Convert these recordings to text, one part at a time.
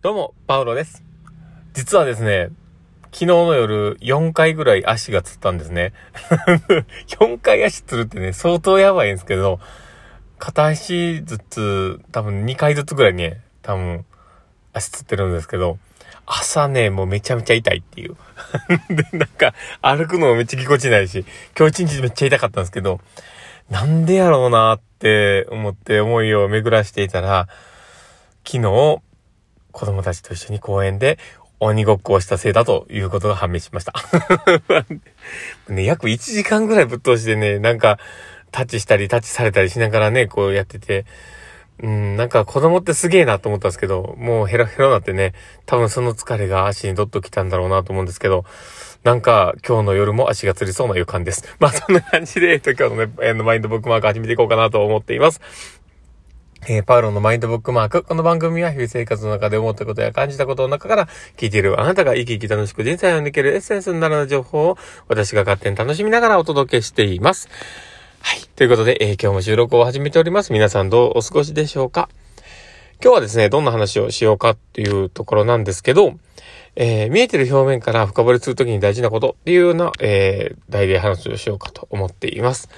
どうも、パウロです。実はですね、昨日の夜4回ぐらい足がつったんですね。4回足つるってね、相当やばいんですけど、片足ずつ、多分2回ずつぐらいね、多分足つってるんですけど、朝ね、もうめちゃめちゃ痛いっていう。で、なんか、歩くのもめっちゃぎこちないし、今日一日めっちゃ痛かったんですけど、なんでやろうなって思って思いを巡らしていたら、昨日、子供たちと一緒に公園で鬼ごっこをしたせいだということが判明しました。ね、約1時間ぐらいぶっ通してね、なんか、タッチしたり、タッチされたりしながらね、こうやってて、うん、なんか子供ってすげえなと思ったんですけど、もうヘロヘロになってね、多分その疲れが足にどっと来たんだろうなと思うんですけど、なんか今日の夜も足がつりそうな予感です。まあそんな感じで、えっと今日のね、マインドブックマーク始めていこうかなと思っています。えー、パウロのマインドブックマーク。この番組は日々生活の中で思ったことや感じたことの中から聞いているあなたが生き生き楽しく人生を抜けるエッセンスになる情報を私が勝手に楽しみながらお届けしています。はい。ということで、えー、今日も収録を始めております。皆さんどうお過ごしでしょうか？今日はですね、どんな話をしようかっていうところなんですけど、えー、見えてる表面から深掘りするときに大事なことっていうような、えー、題で話をしようかと思っています。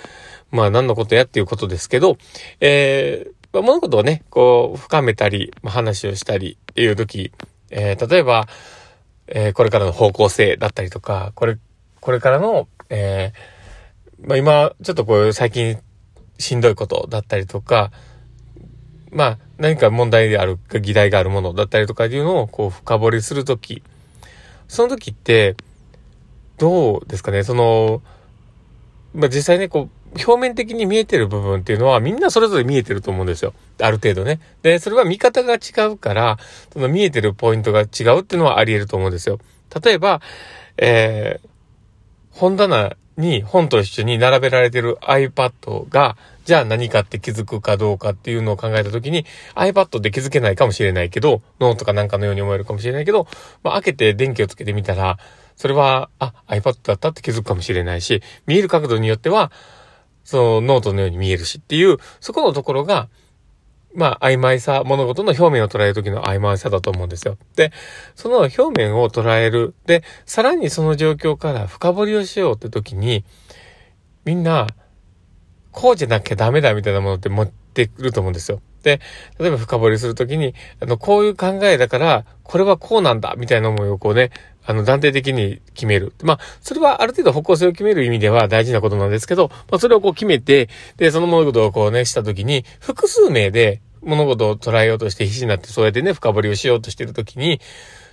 まあ何のことやっていうことですけど、えー、物事をね、こう、深めたり、ま、話をしたりっていう時、えー、例えば、えー、これからの方向性だったりとか、これ、これからの、えー、まあ、今、ちょっとこう、最近、しんどいことだったりとか、まあ、何か問題である、議題があるものだったりとかっていうのを、こう、深掘りするとき、その時って、どうですかね、その、まあ、実際ね、こう、表面的に見えてる部分っていうのはみんなそれぞれ見えてると思うんですよ。ある程度ね。で、それは見方が違うから、その見えてるポイントが違うっていうのはあり得ると思うんですよ。例えば、えー、本棚に本と一緒に並べられてる iPad が、じゃあ何かって気づくかどうかっていうのを考えたときに iPad で気づけないかもしれないけど、ノートかなんかのように思えるかもしれないけど、まあ、開けて電気をつけてみたら、それは、あ、iPad だったって気づくかもしれないし、見える角度によっては、そのノートのように見えるしっていう、そこのところが、まあ、曖昧さ、物事の表面を捉えるときの曖昧さだと思うんですよ。で、その表面を捉える。で、さらにその状況から深掘りをしようってときに、みんな、こうじゃなきゃダメだみたいなものってってくると思うんですよ。で、例えば深掘りするときに、あの、こういう考えだから、これはこうなんだみたいな思いをこうね、あの、断定的に決める。まあ、それはある程度方向性を決める意味では大事なことなんですけど、まあ、それをこう決めて、で、その物事をこうね、したときに、複数名で物事を捉えようとして必死になって、そうやってね、深掘りをしようとしてるときに、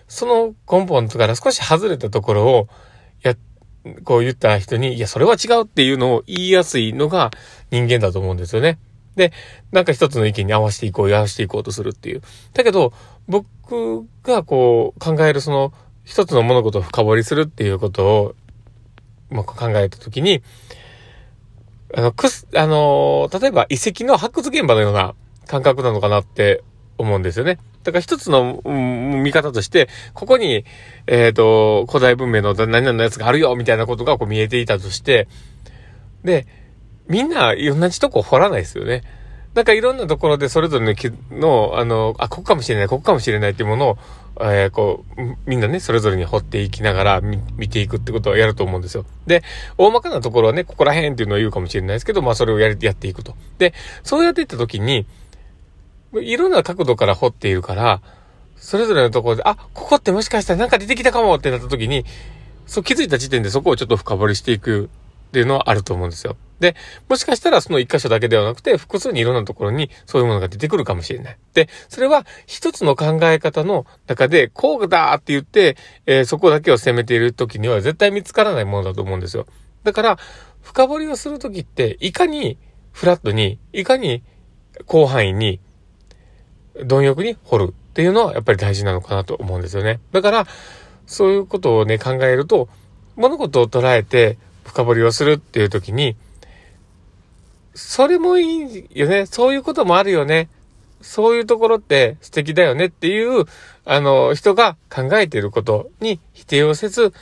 その根本から少し外れたところを、や、こう言った人に、いや、それは違うっていうのを言いやすいのが人間だと思うんですよね。で、なんか一つの意見に合わせていこう、合わせていこうとするっていう。だけど、僕がこう考えるその一つの物事を深掘りするっていうことを、まあ、考えたときに、あの、くす、あの例えば遺跡の発掘現場のような感覚なのかなって思うんですよね。だから一つの、見方として、ここに、えっ、ー、と、古代文明の何々のやつがあるよ、みたいなことがこう見えていたとして、で、みんな同じとこ掘らないですよね。なんかいろんなところでそれぞれのの、あの、あ、ここかもしれない、ここかもしれないっていうものを、えー、こう、みんなね、それぞれに掘っていきながら見ていくってことはやると思うんですよ。で、大まかなところはね、ここら辺っていうのを言うかもしれないですけど、まあそれをやり、やっていくと。で、そうやっていった時に、いろんな角度から掘っているから、それぞれのところで、あ、ここってもしかしたらなんか出てきたかもってなった時に、そう気づいた時点でそこをちょっと深掘りしていくっていうのはあると思うんですよ。で、もしかしたらその一箇所だけではなくて、複数にいろんなところにそういうものが出てくるかもしれない。で、それは一つの考え方の中で、こうだって言って、えー、そこだけを攻めている時には絶対見つからないものだと思うんですよ。だから、深掘りをするときって、いかにフラットに、いかに広範囲に、貪欲に掘るっていうのはやっぱり大事なのかなと思うんですよね。だから、そういうことをね、考えると、物事を捉えて深掘りをするっていう時に、それもいいよね。そういうこともあるよね。そういうところって素敵だよねっていう、あの、人が考えていることに否定をせず、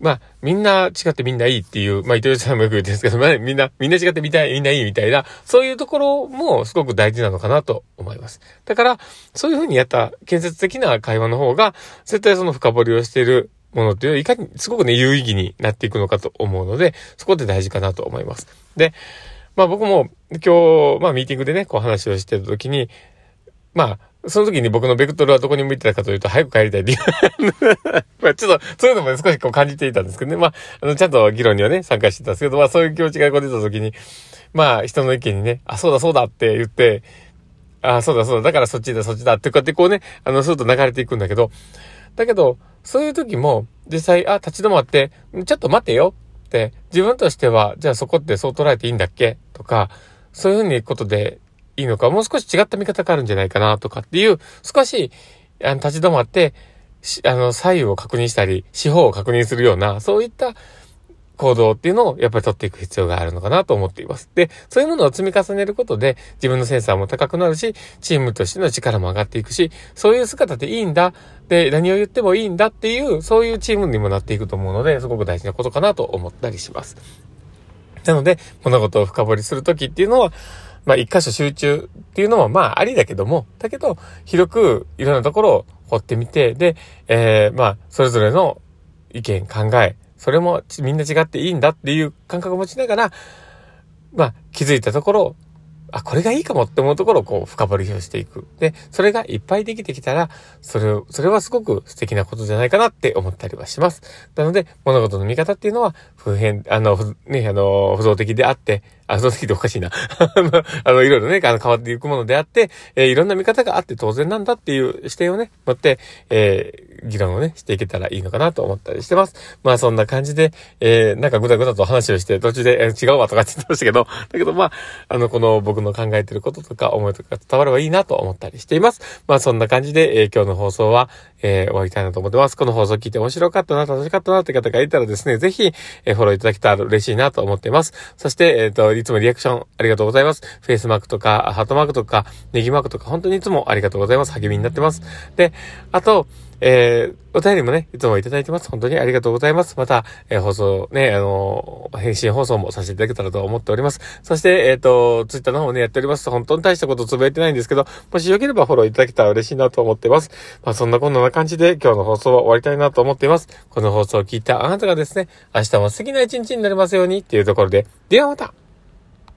まあ、みんな違ってみんないいっていう、まあ、伊藤さんもよく言ってるんですけど、まあ、みんな、みんな違ってみたい、みんないいみたいな、そういうところもすごく大事なのかなと思います。だから、そういうふうにやった建設的な会話の方が、絶対その深掘りをしているものっていうのは、いかに、すごくね、有意義になっていくのかと思うので、そこで大事かなと思います。で、まあ僕も今日、まあミーティングでね、こう話をしてた時に、まあ、その時に僕のベクトルはどこに向いてたかというと、早く帰りたいっていう まあちょっと、そういうのも、少しこう感じていたんですけどね。まあ、あの、ちゃんと議論にはね、参加してたんですけど、まあそういう気持ちがこう出た時に、まあ人の意見にね、あ、そうだそうだって言って、あ、そうだそうだ、だからそっちだそっちだってこうやってこうね、あの、スーッと流れていくんだけど、だけど、そういう時も、実際、あ、立ち止まって、ちょっと待てよって、自分としては、じゃあそこってそう捉えていいんだっけとか、そういうふうにことでいいのか、もう少し違った見方があるんじゃないかなとかっていう、少し、あの、立ち止まって、あの、左右を確認したり、四方を確認するような、そういった行動っていうのをやっぱり取っていく必要があるのかなと思っています。で、そういうものを積み重ねることで自分のセンサーも高くなるし、チームとしての力も上がっていくし、そういう姿でいいんだ。で、何を言ってもいいんだっていう、そういうチームにもなっていくと思うので、すごく大事なことかなと思ったりします。なので、物事を深掘りするときっていうのは、まあ、一箇所集中っていうのも、まあ、ありだけども、だけど、広くいろんなところを掘ってみて、で、えー、まあ、それぞれの意見、考え、それもみんな違っていいんだっていう感覚を持ちながら、まあ、気づいたところ、あ、これがいいかもって思うところをこう深掘りをしていく。で、それがいっぱいできてきたら、それを、それはすごく素敵なことじゃないかなって思ったりはします。なので、物事の見方っていうのは、普遍、あの、ね、あの、不動的であって、あ、の時でおかしいな。あの、いろいろね、あの、変わっていくものであって、えー、いろんな見方があって当然なんだっていう視点をね、持って、えー、議論をね、していけたらいいのかなと思ったりしてます。まあ、そんな感じで、えー、なんかぐだぐだと話をして、途中で、えー、違うわとかって言ってましたけど、だけどまあ、あの、この僕の考えてることとか思いとか伝わればいいなと思ったりしています。まあ、そんな感じで、えー、今日の放送は、えー、終わりたいなと思ってます。この放送聞いて面白かったな、楽しかったなって方がいたらですね、ぜひ、えー、フォローいただけたら嬉しいなと思っています。そして、えっ、ー、と、いつもリアクションありがとうございます。フェイスマークとか、ハートマークとか、ネギマークとか、本当にいつもありがとうございます。励みになってます。で、あと、えー、お便りもね、いつもいただいてます。本当にありがとうございます。また、えー、放送ね、あのー、返信放送もさせていただけたらと思っております。そして、えっ、ー、と、ツイッターの方もね、やっております。本当に大したことつぶやいてないんですけど、もしよければフォローいただけたら嬉しいなと思ってます。まあ、そんなこんな感じで今日の放送は終わりたいなと思っています。この放送を聞いたあなたがですね、明日も素敵な一日になりますようにっていうところで、ではまた